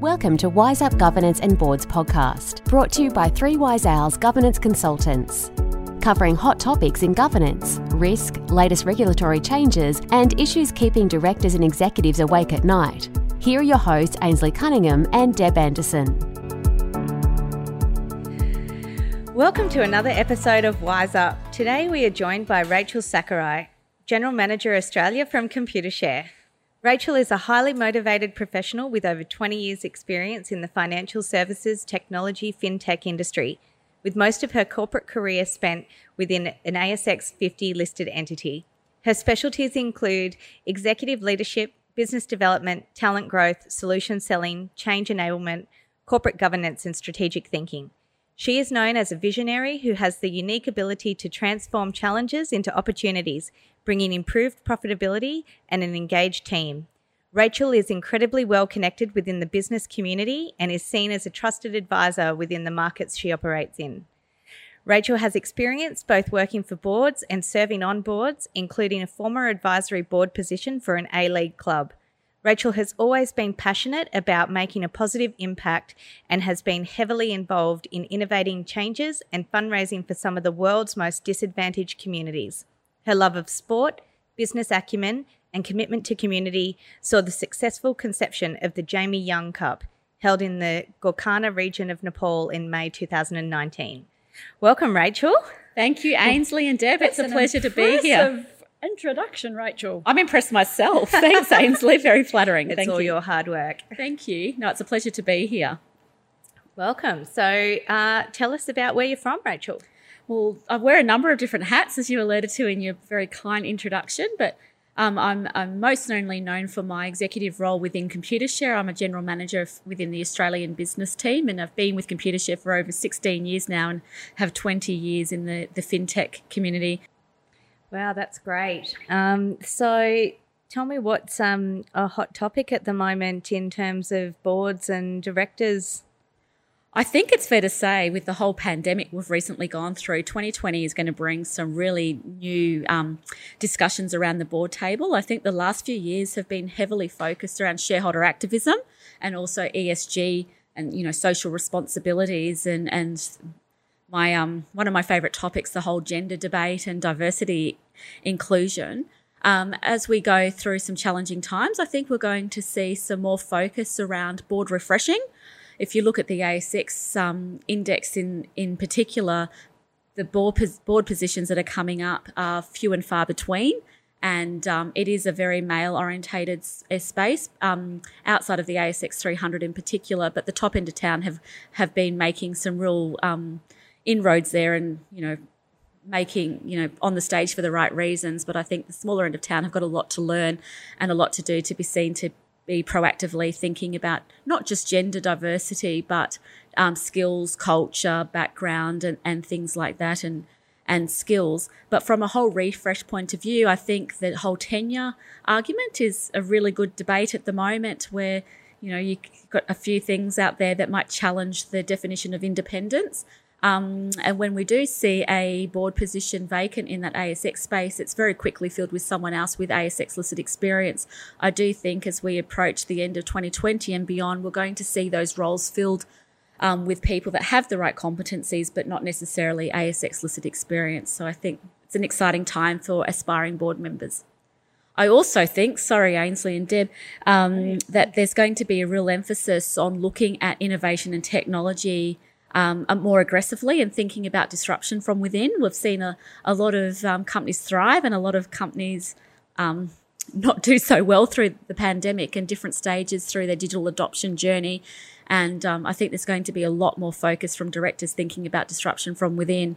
Welcome to Wise Up Governance and Boards podcast, brought to you by Three Wise Owls Governance Consultants. Covering hot topics in governance, risk, latest regulatory changes, and issues keeping directors and executives awake at night. Here are your hosts, Ainslie Cunningham and Deb Anderson. Welcome to another episode of Wise Up. Today we are joined by Rachel Sakurai, General Manager Australia from Computershare. Rachel is a highly motivated professional with over 20 years' experience in the financial services, technology, fintech industry, with most of her corporate career spent within an ASX 50 listed entity. Her specialties include executive leadership, business development, talent growth, solution selling, change enablement, corporate governance, and strategic thinking. She is known as a visionary who has the unique ability to transform challenges into opportunities, bringing improved profitability and an engaged team. Rachel is incredibly well connected within the business community and is seen as a trusted advisor within the markets she operates in. Rachel has experience both working for boards and serving on boards, including a former advisory board position for an A League club. Rachel has always been passionate about making a positive impact and has been heavily involved in innovating changes and fundraising for some of the world's most disadvantaged communities. Her love of sport, business acumen, and commitment to community saw the successful conception of the Jamie Young Cup, held in the Gorkana region of Nepal in May 2019. Welcome, Rachel. Thank you, Ainslie and Deb. It's a pleasure to be here introduction, Rachel. I'm impressed myself. Thanks, Ainslie. Very flattering. It's Thank all you. your hard work. Thank you. No, it's a pleasure to be here. Welcome. So, uh, tell us about where you're from, Rachel. Well, I wear a number of different hats, as you alluded to in your very kind introduction, but um, I'm, I'm, most knownly known for my executive role within Computershare. I'm a general manager within the Australian business team, and I've been with Computershare for over 16 years now and have 20 years in the, the fintech community. Wow, that's great. Um, so, tell me what's um, a hot topic at the moment in terms of boards and directors. I think it's fair to say, with the whole pandemic we've recently gone through, 2020 is going to bring some really new um, discussions around the board table. I think the last few years have been heavily focused around shareholder activism and also ESG and you know social responsibilities and and my um, one of my favourite topics, the whole gender debate and diversity inclusion. Um, as we go through some challenging times, I think we're going to see some more focus around board refreshing. If you look at the ASX um, index in in particular, the board board positions that are coming up are few and far between and um, it is a very male orientated space um, outside of the ASX 300 in particular. But the top end of town have have been making some real um, inroads there and, you know, making, you know, on the stage for the right reasons. But I think the smaller end of town have got a lot to learn and a lot to do to be seen to be proactively thinking about not just gender diversity, but um, skills, culture, background, and, and things like that, and and skills. But from a whole refresh point of view, I think the whole tenure argument is a really good debate at the moment, where you know you've got a few things out there that might challenge the definition of independence. Um, and when we do see a board position vacant in that ASX space, it's very quickly filled with someone else with ASX listed experience. I do think as we approach the end of 2020 and beyond, we're going to see those roles filled um, with people that have the right competencies, but not necessarily ASX listed experience. So I think it's an exciting time for aspiring board members. I also think, sorry, Ainslie and Deb, um, that there's going to be a real emphasis on looking at innovation and technology um, more aggressively and thinking about disruption from within. We've seen a, a lot of um, companies thrive and a lot of companies um, not do so well through the pandemic and different stages through their digital adoption journey. And um, I think there's going to be a lot more focus from directors thinking about disruption from within.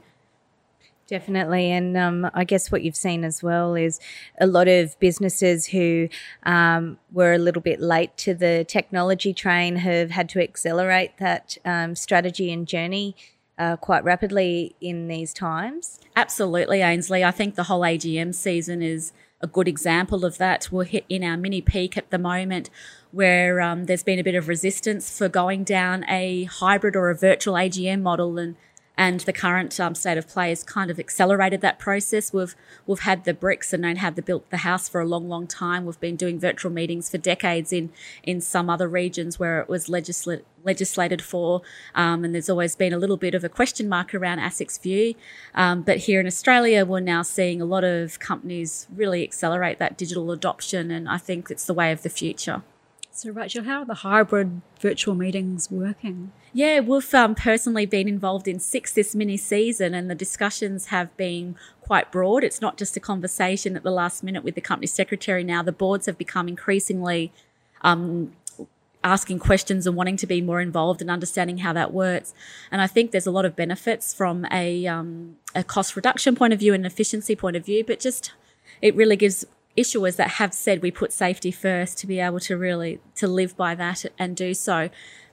Definitely. And um, I guess what you've seen as well is a lot of businesses who um, were a little bit late to the technology train have had to accelerate that um, strategy and journey uh, quite rapidly in these times. Absolutely, Ainslie. I think the whole AGM season is a good example of that. We're hit in our mini peak at the moment where um, there's been a bit of resistance for going down a hybrid or a virtual AGM model and and the current um, state of play has kind of accelerated that process. We've we've had the bricks and known how to build the house for a long, long time. We've been doing virtual meetings for decades in in some other regions where it was legislated legislated for, um, and there's always been a little bit of a question mark around ASIC's view. Um, but here in Australia, we're now seeing a lot of companies really accelerate that digital adoption, and I think it's the way of the future. So, Rachel, how are the hybrid virtual meetings working? Yeah, we've um, personally been involved in six this mini season, and the discussions have been quite broad. It's not just a conversation at the last minute with the company secretary now. The boards have become increasingly um, asking questions and wanting to be more involved and understanding how that works. And I think there's a lot of benefits from a, um, a cost reduction point of view and an efficiency point of view, but just it really gives issuers that have said we put safety first to be able to really to live by that and do so.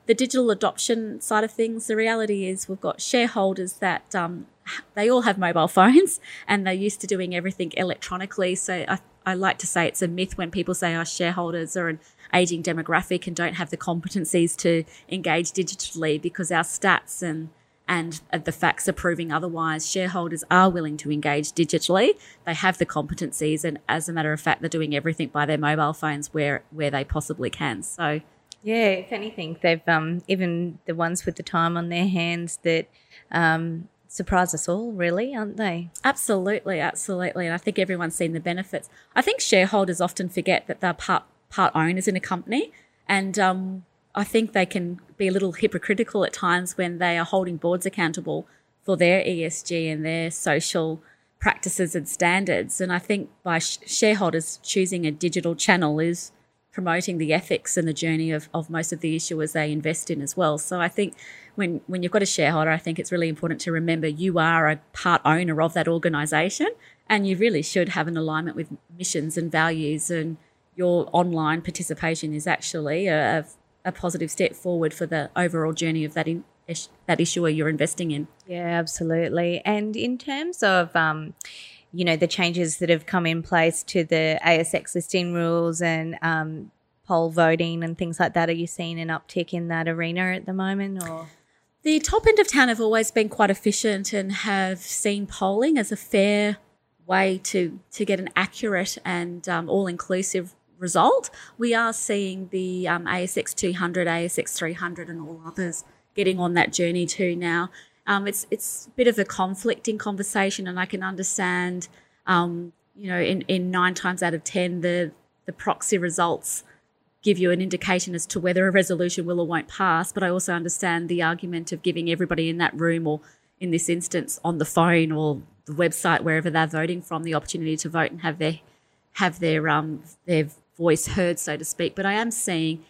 The digital adoption side of things the reality is we've got shareholders that um, they all have mobile phones and they're used to doing everything electronically. So I, I like to say it's a myth when people say our shareholders are an aging demographic and don't have the competencies to engage digitally because our stats and and the facts are proving otherwise. Shareholders are willing to engage digitally. They have the competencies, and as a matter of fact, they're doing everything by their mobile phones where where they possibly can. So. Yeah, if anything, they've um, even the ones with the time on their hands that um, surprise us all, really, aren't they? Absolutely, absolutely. And I think everyone's seen the benefits. I think shareholders often forget that they're part part owners in a company, and um, I think they can be a little hypocritical at times when they are holding boards accountable for their ESG and their social practices and standards. And I think by sh- shareholders choosing a digital channel is promoting the ethics and the journey of, of most of the issuers they invest in as well. So I think when, when you've got a shareholder, I think it's really important to remember you are a part owner of that organisation and you really should have an alignment with missions and values and your online participation is actually a, a positive step forward for the overall journey of that in, that issuer you're investing in. Yeah, absolutely. And in terms of um, you know the changes that have come in place to the ASX listing rules and um, poll voting and things like that, are you seeing an uptick in that arena at the moment, or? The top end of town have always been quite efficient and have seen polling as a fair way to to get an accurate and um, all inclusive result, we are seeing the um, ASX 200, ASX 300, and all others getting on that journey too now. Um, it's it's a bit of a conflicting conversation, and I can understand. Um, you know, in, in nine times out of ten, the the proxy results give you an indication as to whether a resolution will or won't pass. But I also understand the argument of giving everybody in that room, or in this instance, on the phone or the website, wherever they're voting from, the opportunity to vote and have their have their um their voice heard, so to speak. But I am seeing,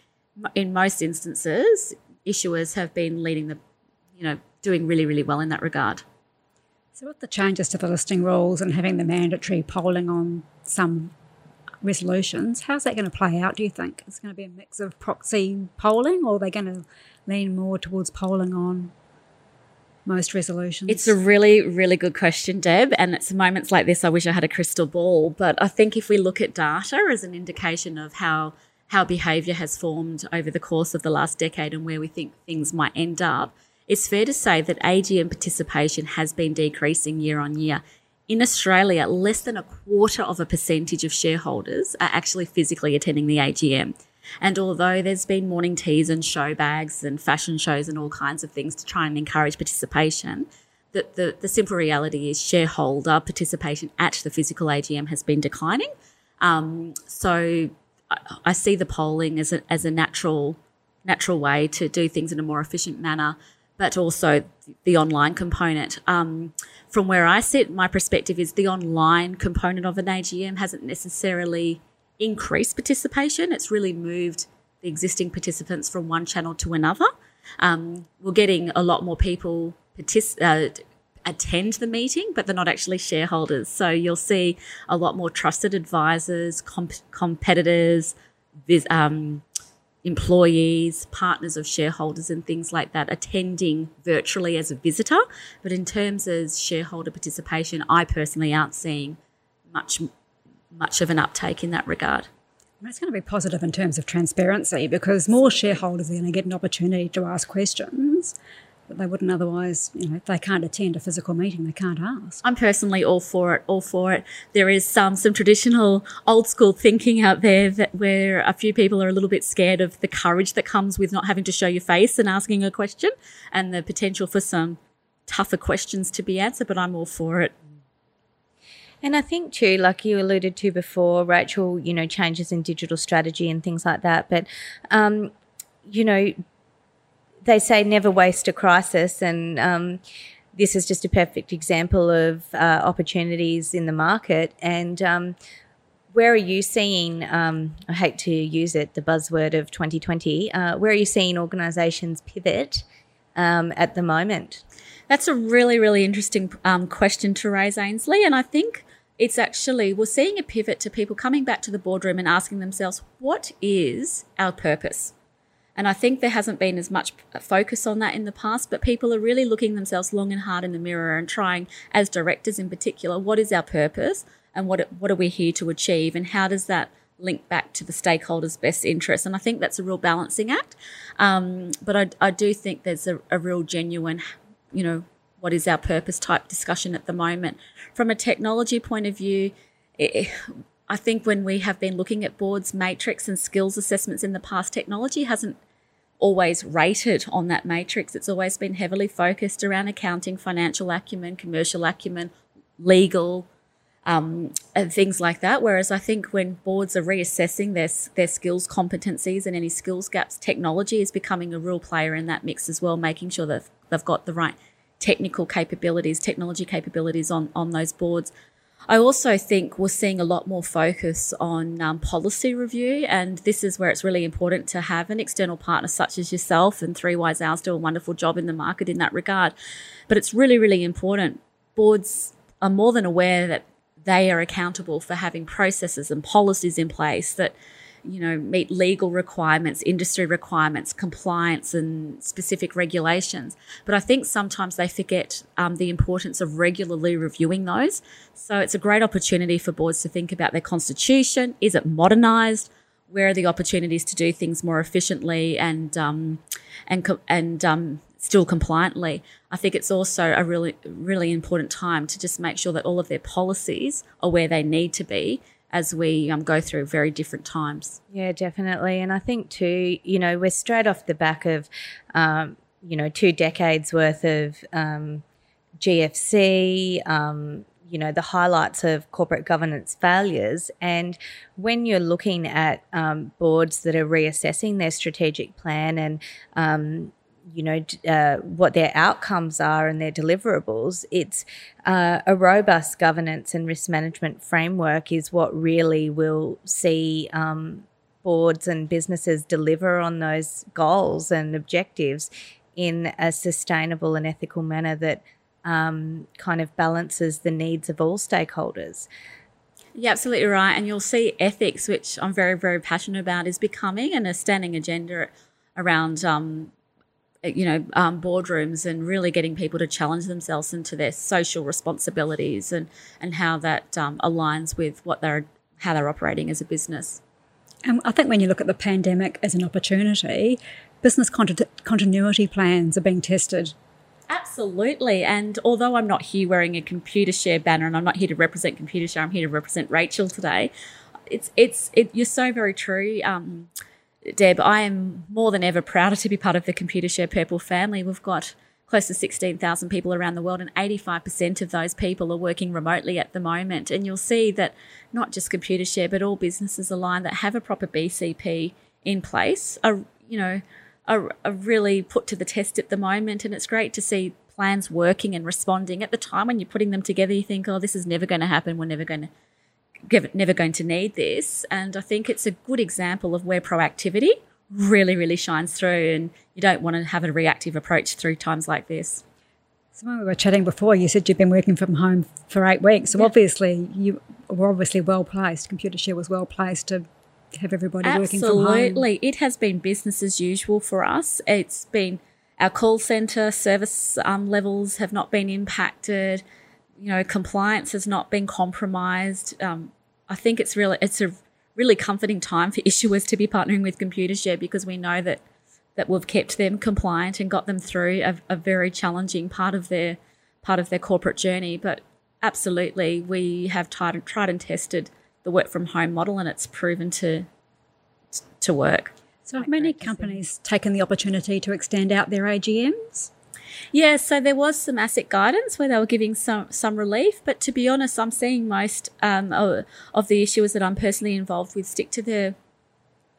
in most instances, issuers have been leading the, you know, doing really, really well in that regard. So, with the changes to the listing rules and having the mandatory polling on some resolutions, how's that going to play out, do you think? It's going to be a mix of proxy polling or are they going to lean more towards polling on most resolutions? It's a really, really good question, Deb. And it's moments like this I wish I had a crystal ball. But I think if we look at data as an indication of how how behaviour has formed over the course of the last decade and where we think things might end up, it's fair to say that AGM participation has been decreasing year on year. In Australia, less than a quarter of a percentage of shareholders are actually physically attending the AGM. And although there's been morning teas and show bags and fashion shows and all kinds of things to try and encourage participation, the, the, the simple reality is shareholder participation at the physical AGM has been declining. Um, so I, I, see the polling as a, as a natural natural way to do things in a more efficient manner, but also the online component. Um, from where I sit, my perspective is the online component of an AGM hasn't necessarily increased participation. It's really moved the existing participants from one channel to another. Um, we're getting a lot more people partic- uh, attend the meeting, but they're not actually shareholders. So you'll see a lot more trusted advisors, comp- competitors, vis- um, employees, partners of shareholders, and things like that attending virtually as a visitor. But in terms of shareholder participation, I personally aren't seeing much much of an uptake in that regard. It's going to be positive in terms of transparency because more shareholders are going to get an opportunity to ask questions that they wouldn't otherwise, you know, if they can't attend a physical meeting, they can't ask. I'm personally all for it, all for it. There is some some traditional old school thinking out there that where a few people are a little bit scared of the courage that comes with not having to show your face and asking a question and the potential for some tougher questions to be answered, but I'm all for it. And I think too, like you alluded to before, Rachel, you know, changes in digital strategy and things like that. But, um, you know, they say never waste a crisis, and um, this is just a perfect example of uh, opportunities in the market. And um, where are you seeing? Um, I hate to use it, the buzzword of 2020. Uh, where are you seeing organisations pivot um, at the moment? That's a really, really interesting um, question to raise, Ainslie. And I think it's actually, we're seeing a pivot to people coming back to the boardroom and asking themselves, what is our purpose? And I think there hasn't been as much focus on that in the past, but people are really looking themselves long and hard in the mirror and trying, as directors in particular, what is our purpose and what, what are we here to achieve and how does that link back to the stakeholders' best interests? And I think that's a real balancing act. Um, but I, I do think there's a, a real genuine, you know, what is our purpose type discussion at the moment. From a technology point of view, it, I think when we have been looking at boards, matrix, and skills assessments in the past, technology hasn't always rated on that matrix. It's always been heavily focused around accounting, financial acumen, commercial acumen, legal, um, and things like that. Whereas I think when boards are reassessing their their skills competencies and any skills gaps, technology is becoming a real player in that mix as well, making sure that they've got the right technical capabilities, technology capabilities on on those boards. I also think we're seeing a lot more focus on um, policy review, and this is where it's really important to have an external partner such as yourself and Three Wise Owls do a wonderful job in the market in that regard. But it's really, really important. Boards are more than aware that they are accountable for having processes and policies in place that you know, meet legal requirements, industry requirements, compliance, and specific regulations. But I think sometimes they forget um, the importance of regularly reviewing those. So it's a great opportunity for boards to think about their constitution. Is it modernised? Where are the opportunities to do things more efficiently and um, and and um, still compliantly? I think it's also a really really important time to just make sure that all of their policies are where they need to be as we um, go through very different times. Yeah, definitely. And I think too, you know, we're straight off the back of, um, you know, two decades worth of um, GFC, um, you know, the highlights of corporate governance failures. And when you're looking at um, boards that are reassessing their strategic plan and, um, you know uh, what their outcomes are and their deliverables it's uh, a robust governance and risk management framework is what really will see um, boards and businesses deliver on those goals and objectives in a sustainable and ethical manner that um, kind of balances the needs of all stakeholders. Yeah, absolutely right. And you'll see ethics, which I'm very, very passionate about, is becoming and a standing agenda around um, you know, um, boardrooms and really getting people to challenge themselves into their social responsibilities and, and how that um, aligns with what they're how they're operating as a business. And I think when you look at the pandemic as an opportunity, business continuity plans are being tested. Absolutely. And although I'm not here wearing a Computershare banner and I'm not here to represent Computershare, I'm here to represent Rachel today. It's it's it, you're so very true. Um, Deb, I am more than ever prouder to be part of the Computershare Purple family. We've got close to 16,000 people around the world, and 85% of those people are working remotely at the moment. And you'll see that not just Computershare, but all businesses aligned that have a proper BCP in place are, you know, are, are really put to the test at the moment. And it's great to see plans working and responding. At the time when you're putting them together, you think, oh, this is never going to happen. We're never going to never going to need this. And I think it's a good example of where proactivity really, really shines through. And you don't want to have a reactive approach through times like this. So when we were chatting before, you said you've been working from home for eight weeks. So yeah. obviously you were obviously well placed. Computershare was well placed to have everybody Absolutely. working from home. Absolutely. It has been business as usual for us. It's been our call centre service um, levels have not been impacted you know, compliance has not been compromised. Um, I think it's really it's a really comforting time for issuers to be partnering with Computershare because we know that that we've kept them compliant and got them through a, a very challenging part of their part of their corporate journey. But absolutely, we have tried, and, tried and tested the work from home model, and it's proven to to work. So, have many companies taken the opportunity to extend out their AGMs? Yeah, so there was some ASIC guidance where they were giving some some relief, but to be honest, I'm seeing most um, of the issuers that I'm personally involved with stick to their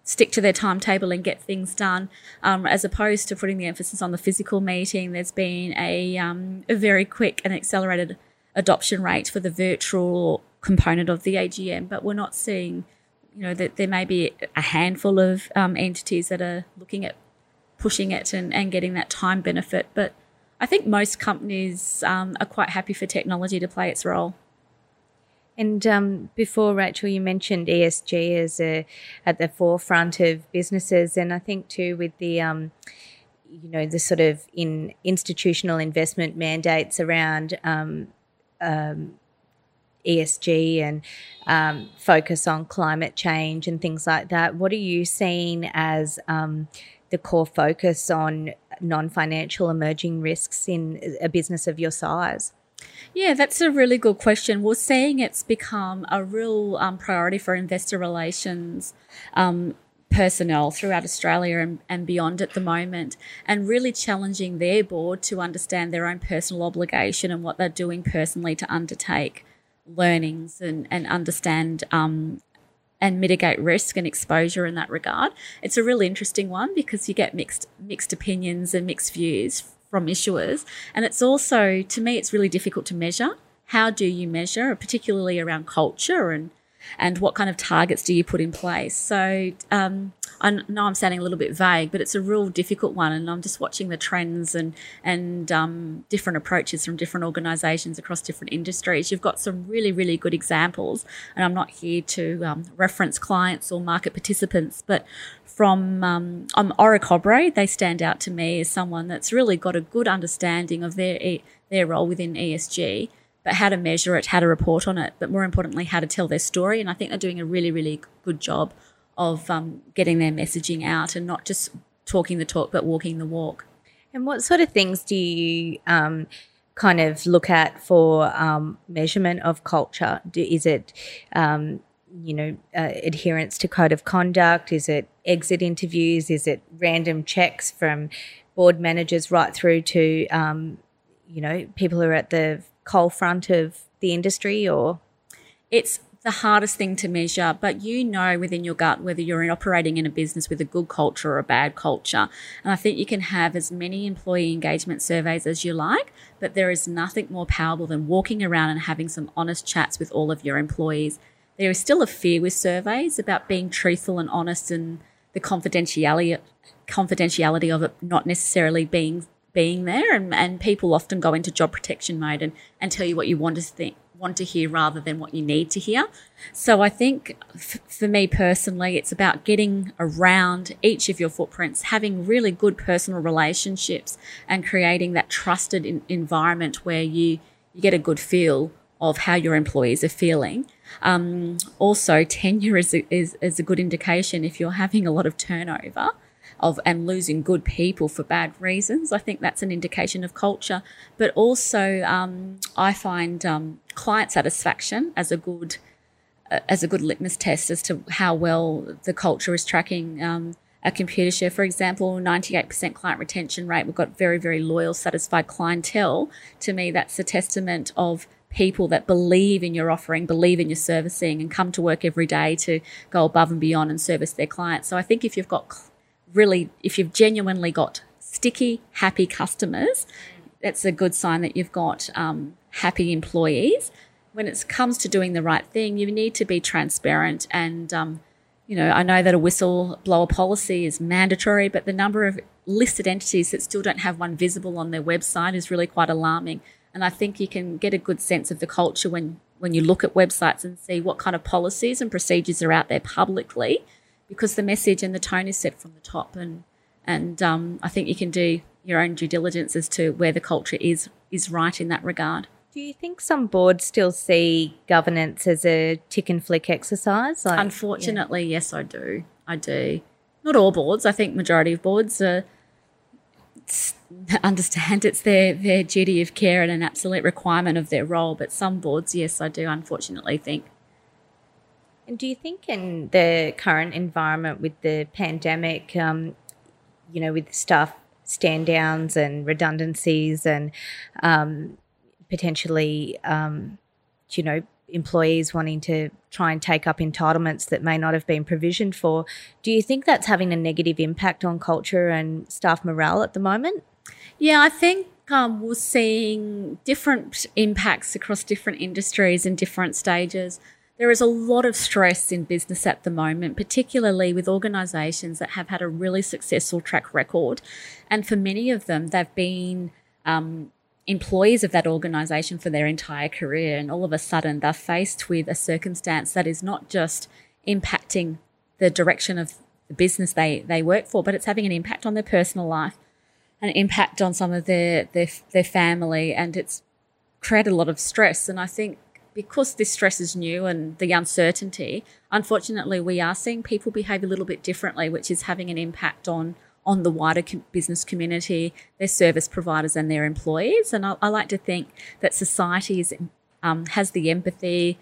stick to their timetable and get things done, um, as opposed to putting the emphasis on the physical meeting. There's been a, um, a very quick and accelerated adoption rate for the virtual component of the AGM, but we're not seeing, you know, that there may be a handful of um, entities that are looking at pushing it and, and getting that time benefit. But I think most companies um, are quite happy for technology to play its role. And um, before Rachel, you mentioned ESG as a, at the forefront of businesses, and I think too with the um, you know the sort of in institutional investment mandates around um, um ESG and um, focus on climate change and things like that. What are you seeing as um, the core focus on non financial emerging risks in a business of your size? Yeah, that's a really good question. We're seeing it's become a real um, priority for investor relations um, personnel throughout Australia and, and beyond at the moment, and really challenging their board to understand their own personal obligation and what they're doing personally to undertake learnings and, and understand um, and mitigate risk and exposure in that regard. It's a really interesting one because you get mixed mixed opinions and mixed views from issuers, and it's also to me it's really difficult to measure. How do you measure, particularly around culture and and what kind of targets do you put in place? So um, I know I'm sounding a little bit vague, but it's a real difficult one, and I'm just watching the trends and and um, different approaches from different organisations across different industries. You've got some really really good examples, and I'm not here to um, reference clients or market participants, but from um, um, Orocobre, they stand out to me as someone that's really got a good understanding of their their role within ESG but how to measure it, how to report on it, but more importantly, how to tell their story. And I think they're doing a really, really good job of um, getting their messaging out and not just talking the talk, but walking the walk. And what sort of things do you um, kind of look at for um, measurement of culture? Do, is it, um, you know, uh, adherence to code of conduct? Is it exit interviews? Is it random checks from board managers right through to, um, you know, people who are at the coal front of the industry or? It's the hardest thing to measure, but you know within your gut whether you're operating in a business with a good culture or a bad culture. And I think you can have as many employee engagement surveys as you like, but there is nothing more powerful than walking around and having some honest chats with all of your employees. There is still a fear with surveys about being truthful and honest and the confidentiality confidentiality of it not necessarily being being there and, and people often go into job protection mode and, and tell you what you want to think want to hear rather than what you need to hear. So I think f- for me personally, it's about getting around each of your footprints, having really good personal relationships, and creating that trusted in- environment where you you get a good feel of how your employees are feeling. Um, also, tenure is a, is, is a good indication if you're having a lot of turnover of and losing good people for bad reasons. I think that's an indication of culture. But also, um, I find um, client satisfaction as a good uh, as a good litmus test as to how well the culture is tracking. Um, a Computershare, for example, 98% client retention rate. We've got very, very loyal, satisfied clientele. To me, that's a testament of people that believe in your offering, believe in your servicing, and come to work every day to go above and beyond and service their clients. So I think if you've got really, if you've genuinely got sticky, happy customers, that's a good sign that you've got um, happy employees. When it comes to doing the right thing, you need to be transparent. And, um, you know, I know that a whistleblower policy is mandatory, but the number of listed entities that still don't have one visible on their website is really quite alarming. And I think you can get a good sense of the culture when, when you look at websites and see what kind of policies and procedures are out there publicly because the message and the tone is set from the top. And and um, I think you can do your own due diligence as to where the culture is is right in that regard. Do you think some boards still see governance as a tick and flick exercise? Like, Unfortunately, yeah. yes, I do. I do. not all boards. I think majority of boards are understand it's their their duty of care and an absolute requirement of their role. But some boards, yes, I do unfortunately think. Do you think in the current environment with the pandemic, um, you know, with staff stand downs and redundancies and um, potentially, um, you know, employees wanting to try and take up entitlements that may not have been provisioned for. Do you think that's having a negative impact on culture and staff morale at the moment? Yeah, I think um, we're seeing different impacts across different industries and different stages. There is a lot of stress in business at the moment, particularly with organisations that have had a really successful track record. And for many of them, they've been um, employees of that organisation for their entire career. And all of a sudden, they're faced with a circumstance that is not just impacting the direction of the business they, they work for, but it's having an impact on their personal life, an impact on some of their, their, their family. And it's created a lot of stress. And I think because this stress is new and the uncertainty, unfortunately, we are seeing people behave a little bit differently, which is having an impact on on the wider business community, their service providers, and their employees. And I, I like to think that society is, um, has the empathy,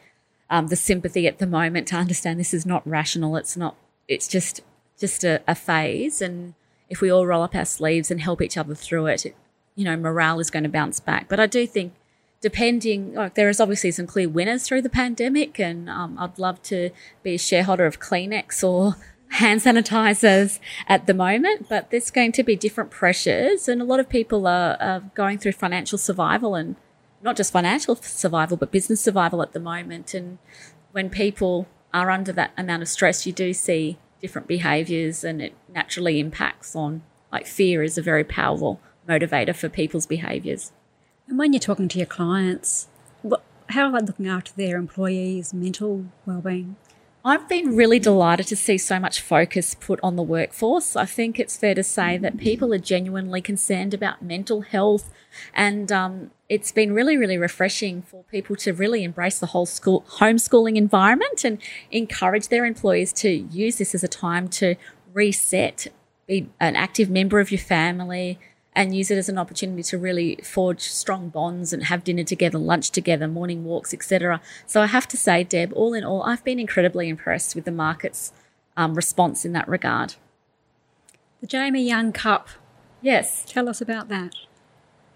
um, the sympathy at the moment to understand this is not rational. It's not. It's just just a, a, phase. And if we all roll up our sleeves and help each other through it, it you know, morale is going to bounce back. But I do think depending, like there is obviously some clear winners through the pandemic, and um, I'd love to be a shareholder of Kleenex or hand sanitizers at the moment, but there's going to be different pressures, and a lot of people are, are, going through financial survival and not just financial survival, but business survival at the moment. And when people are under that amount of stress, you do see different behaviors, and it naturally impacts on like fear is a very powerful motivator for people's behaviors. And when you're talking to your clients, what, how are they looking after their employees' mental well-being? I've been really delighted to see so much focus put on the workforce. I think it's fair to say that people are genuinely concerned about mental health, and um, it's been really, really refreshing for people to really embrace the whole school homeschooling environment and encourage their employees to use this as a time to reset, be an active member of your family, and use it as an opportunity to really forge strong bonds and have dinner together, lunch together, morning walks, etc. So I have to say, Deb, all in all, I've been incredibly impressed with the market's um, response in that regard. The Jamie Young Cup. Yes. Tell us about that.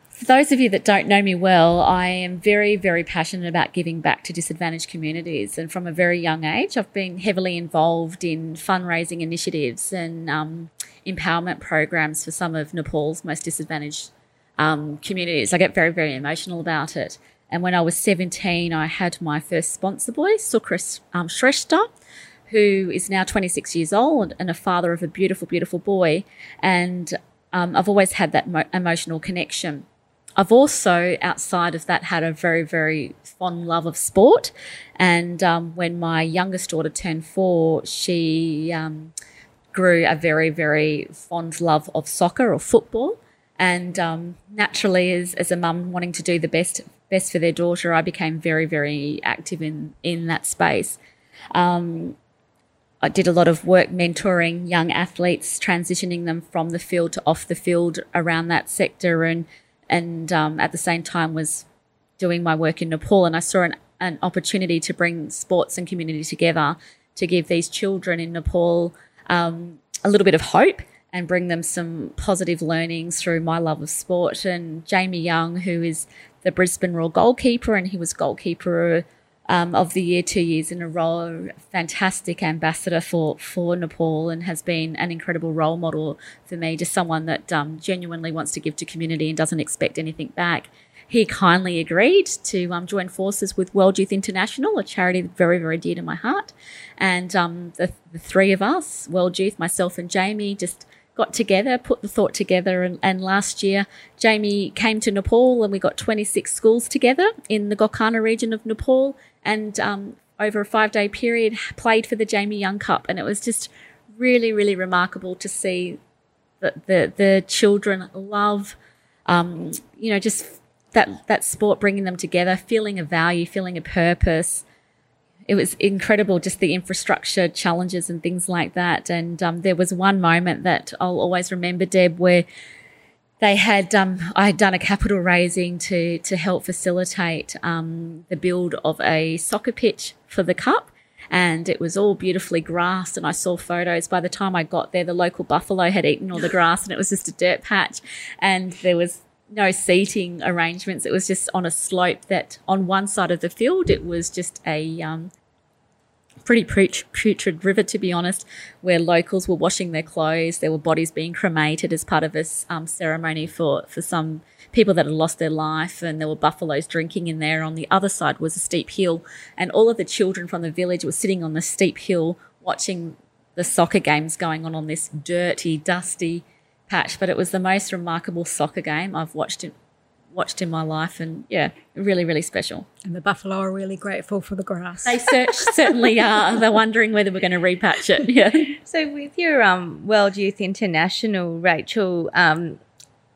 For those of you that don't know me well, I am very, very passionate about giving back to disadvantaged communities. And from a very young age, I've been heavily involved in fundraising initiatives and um, empowerment programs for some of Nepal's most disadvantaged um, communities. I get very, very emotional about it. And when I was 17, I had my first sponsor boy, Sukris um, Shrestha, who is now 26 years old and a father of a beautiful, beautiful boy. And um, I've always had that mo- emotional connection. I've also, outside of that, had a very, very fond love of sport. And um, when my youngest daughter turned four, she um, grew a very, very fond love of soccer or football. And um, naturally, as, as a mum wanting to do the best best for their daughter, I became very, very active in in that space. Um, I did a lot of work mentoring young athletes, transitioning them from the field to off the field around that sector, and and um, at the same time was doing my work in Nepal. And I saw an, an opportunity to bring sports and community together to give these children in Nepal um, a little bit of hope and bring them some positive learnings through my love of sport. And Jamie Young, who is the Brisbane Roar goalkeeper, and he was goalkeeper um, of the year two years in a row, fantastic ambassador for, for Nepal, and has been an incredible role model for me, just someone that um, genuinely wants to give to community and doesn't expect anything back he kindly agreed to um, join forces with World Youth International, a charity very, very dear to my heart. And um, the, the, three of us, World Youth, myself, and Jamie, just got together, put the thought together. And, and last year, Jamie came to Nepal and we got 26 schools together in the Gokana region of Nepal. And um, over a five day period, played for the Jamie Young Cup. And it was just really, really remarkable to see that the, the children love, um, you know, just that that sport bringing them together, feeling a value, feeling a purpose, it was incredible, just the infrastructure challenges and things like that. And um, there was one moment that I'll always remember, Deb, where they had um, I had done a capital raising to to help facilitate um, the build of a soccer pitch for the cup. And it was all beautifully grassed, and I saw photos. By the time I got there, the local buffalo had eaten all the grass, and it was just a dirt patch. And there was no seating arrangements. It was just on a slope that on one side of the field, it was just a um, pretty putrid river, to be honest, where locals were washing their clothes. There were bodies being cremated as part of a um, ceremony for, for some people that had lost their life, and there were buffaloes drinking in there. On the other side was a steep hill, and all of the children from the village were sitting on the steep hill watching the soccer games going on on this dirty, dusty patch. But it was the most remarkable soccer game I've watched in, watched in my life, and yeah, really, really special. And the buffalo are really grateful for the grass. They certainly are. They're wondering whether we're going to repatch it. Yeah. So with your um, World Youth International, Rachel, um,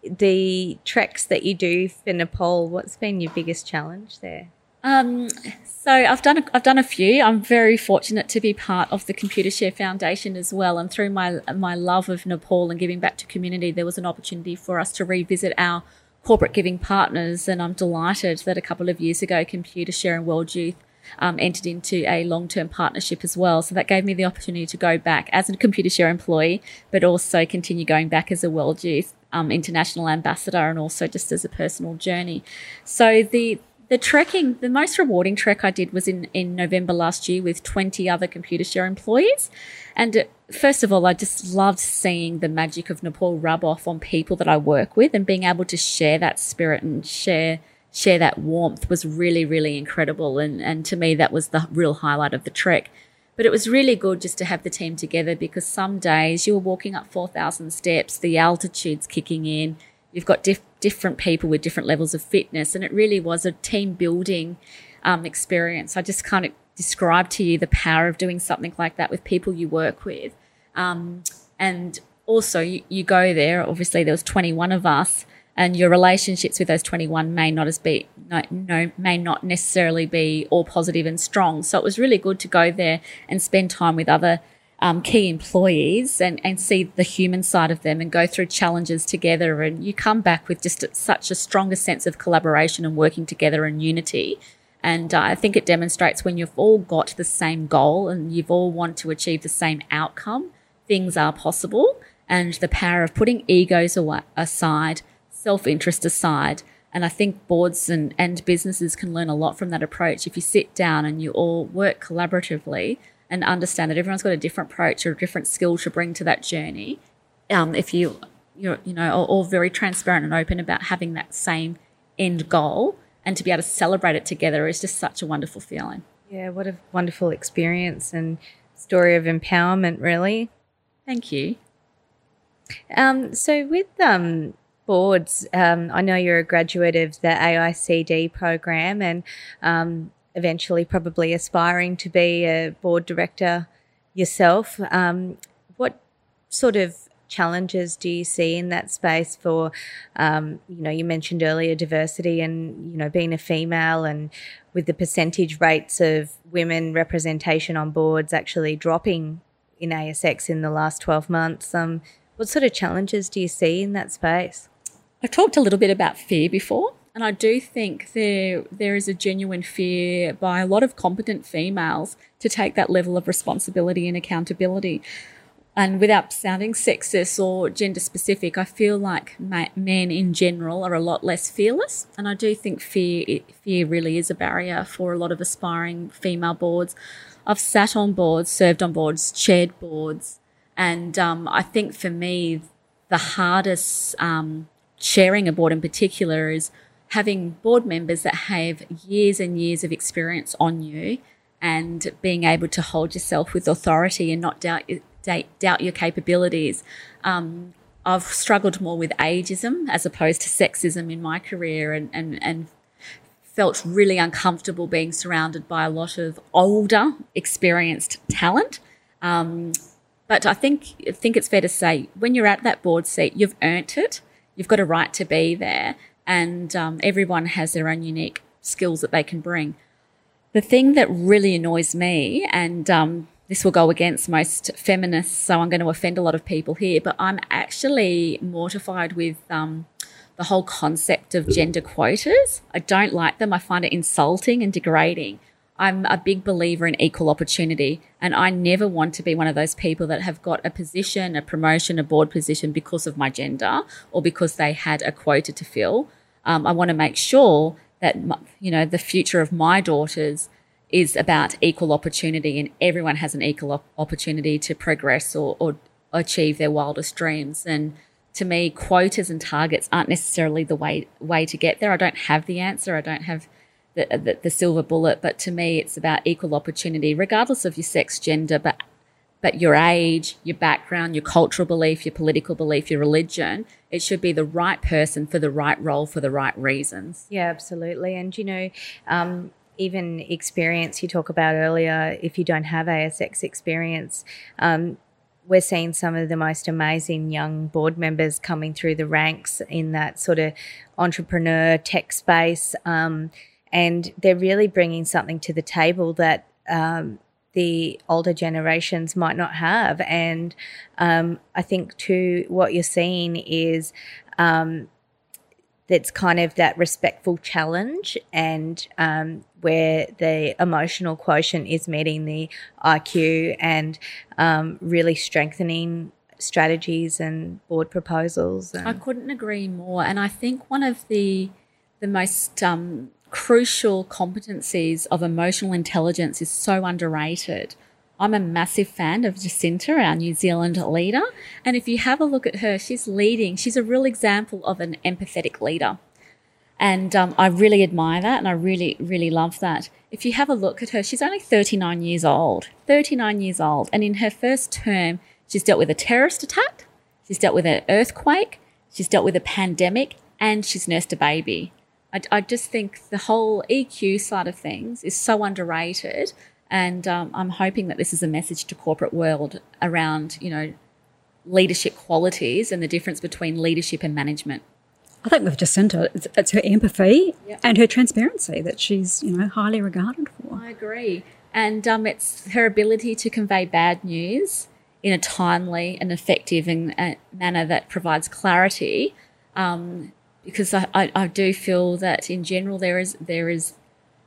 the treks that you do for Nepal, what's been your biggest challenge there? Um, so I've done a, I've done a few. I'm very fortunate to be part of the Computershare Foundation as well, and through my my love of Nepal and giving back to community, there was an opportunity for us to revisit our corporate giving partners, and I'm delighted that a couple of years ago, Computershare and World Youth um, entered into a long term partnership as well. So that gave me the opportunity to go back as a Computershare employee, but also continue going back as a World Youth um, International Ambassador and also just as a personal journey. So the the trekking, the most rewarding trek I did was in, in November last year with 20 other Computershare employees. And uh, first of all, I just loved seeing the magic of Nepal rub off on people that I work with and being able to share that spirit and share share that warmth was really, really incredible. And, and to me, that was the real highlight of the trek. But it was really good just to have the team together because some days you were walking up 4,000 steps, the altitude's kicking in, you've got diff- different people with different levels of fitness, and it really was a team building um, experience. I just kind of describe to you the power of doing something like that with people you work with. Um, and also, you, you go there. Obviously, there was 21 of us, and your relationships with those 21 may not as be no, no may not necessarily be all positive and strong. So it was really good to go there and spend time with other um, key employees and, and see the human side of them and go through challenges together. And you come back with just such a stronger sense of collaboration and working together and unity. And uh, I think it demonstrates when you've all got the same goal and you've all want to achieve the same outcome, things are possible. And the power of putting egos aside, self interest aside. And I think boards and, and businesses can learn a lot from that approach if you sit down and you all work collaboratively and understand that everyone's got a different approach or a different skill to bring to that journey. Um, if you you're you know all, all very transparent and open about having that same end goal and to be able to celebrate it together is just such a wonderful feeling. Yeah, what a wonderful experience and story of empowerment, really. Thank you. Um, so with um, boards, um, I know you're a graduate of the AICD program, and um, eventually probably aspiring to be a board director yourself. Um, what sort of challenges do you see in that space for um, you know you mentioned earlier diversity and you know being a female and with the percentage rates of women representation on boards actually dropping in ASX in the last 12 months um, what sort of challenges do you see in that space I've talked a little bit about fear before and I do think there there is a genuine fear by a lot of competent females to take that level of responsibility and accountability. And without sounding sexist or gender specific, I feel like men in general are a lot less fearless. And I do think fear fear really is a barrier for a lot of aspiring female boards. I've sat on boards, served on boards, chaired boards, and um, I think for me, the hardest um, chairing a board in particular is having board members that have years and years of experience on you and being able to hold yourself with authority and not doubt doubt your capabilities. Um, I've struggled more with ageism as opposed to sexism in my career and, and, and felt really uncomfortable being surrounded by a lot of older, experienced talent. Um, but I think I think it's fair to say when you're at that board seat, you've earned it. You've got a right to be there, and um, everyone has their own unique skills that they can bring. The thing that really annoys me, and um, this will go against most feminists, so I'm going to offend a lot of people here, but I'm actually mortified with um, the whole concept of gender quotas. I don't like them. I find it insulting and degrading. I'm a big believer in equal opportunity, and I never want to be one of those people that have got a position, a promotion, a board position because of my gender or because they had a quota to fill. Um, I want to make sure that you know the future of my daughters is about equal opportunity, and everyone has an equal op- opportunity to progress or, or achieve their wildest dreams. And to me, quotas and targets aren't necessarily the way way to get there. I don't have the answer. I don't have the, the, the silver bullet. But to me, it's about equal opportunity, regardless of your sex, gender, but but your age, your background, your cultural belief, your political belief, your religion, it should be the right person for the right role for the right reasons. Yeah, absolutely. And you know, um, even experience you talk about earlier, if you don't have ASX experience, um, we're seeing some of the most amazing young board members coming through the ranks in that sort of entrepreneur tech space. Um, and they're really bringing something to the table that um, the older generations might not have. And um, I think, too, what you're seeing is um, that's kind of that respectful challenge and um, where the emotional quotient is meeting the IQ and um, really strengthening strategies and board proposals. And I couldn't agree more. And I think one of the the most um, crucial competencies of emotional intelligence is so underrated. I'm a massive fan of Jacinta, our New Zealand leader. And if you have a look at her, she's leading. She's a real example of an empathetic leader. And um, I really admire that and I really, really love that. If you have a look at her, she's only 39 years old. 39 years old. And in her first term, she's dealt with a terrorist attack, she's dealt with an earthquake, she's dealt with a pandemic, and she's nursed a baby. I, I just think the whole EQ side of things is so underrated. And um, I'm hoping that this is a message to corporate world around, you know, leadership qualities and the difference between leadership and management. I think with Jacinta, it's, it's her empathy yep. and her transparency that she's, you know, highly regarded for. I agree. And um, it's her ability to convey bad news in a timely and effective and, uh, manner that provides clarity. Um, because I, I, I, do feel that in general there is there is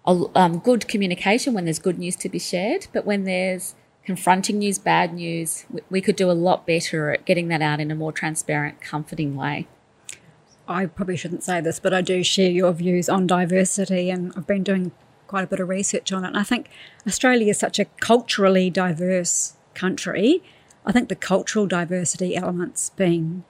a, um, good communication when there's good news to be shared, but when there's confronting news, bad news, we, we could do a lot better at getting that out in a more transparent, comforting way. I probably shouldn't say this, but I do share your views on diversity, and I've been doing quite a bit of research on it. And I think Australia is such a culturally diverse country. I think the cultural diversity elements being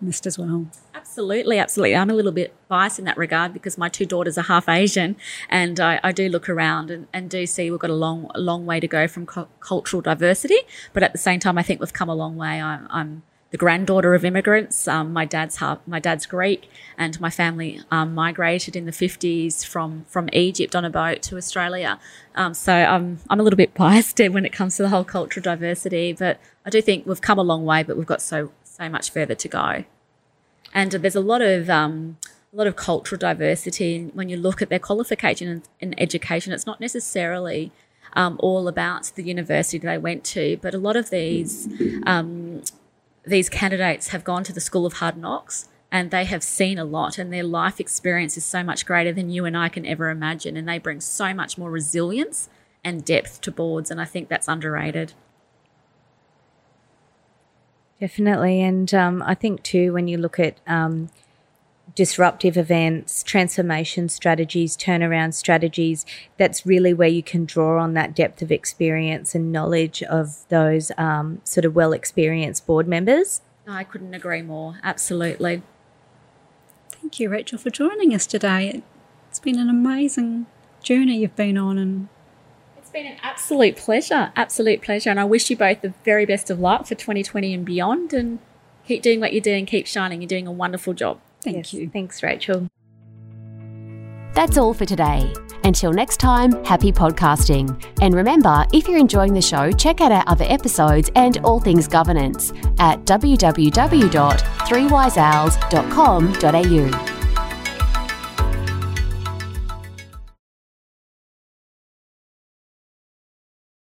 missed as well. Absolutely, absolutely. I'm a little bit biased in that regard because my two daughters are half Asian, and I, I do look around and, and, do see we've got a long, long way to go from cu- cultural diversity. But at the same time, I think we've come a long way. I, I'm the granddaughter of immigrants. Um, my dad's half, my dad's Greek, and my family um, migrated in the fifties from from Egypt on a boat to Australia. Um, so I'm I'm a little bit biased when it comes to the whole cultural diversity, but I do think we've come a long way, but we've got so so much further to go. And there's a lot of um, a lot of cultural diversity when you look at their qualification in education. It's not necessarily um, all about the university they went to, but a lot of these um, these candidates have gone to the School of Hard Knocks and they have seen a lot and their life experience is so much greater than you and I can ever imagine and they bring so much more resilience and depth to boards and I think that's underrated. Definitely. And um, I think too, when you look at um, disruptive events, transformation strategies, turnaround strategies, that's really where you can draw on that depth of experience and knowledge of those um, sort of well experienced board members. I couldn't agree more. Absolutely. Thank you, Rachel, for joining us today. It's been an amazing journey you've been on and it's been an absolute pleasure, absolute pleasure. And I wish you both the very best of luck for 2020 and beyond. And keep doing what you're doing, keep shining. You're doing a wonderful job. Thank yes. you. Thanks, Rachel. That's all for today. Until next time, happy podcasting. And remember, if you're enjoying the show, check out our other episodes and all things governance at www.3wiseowls.com.au.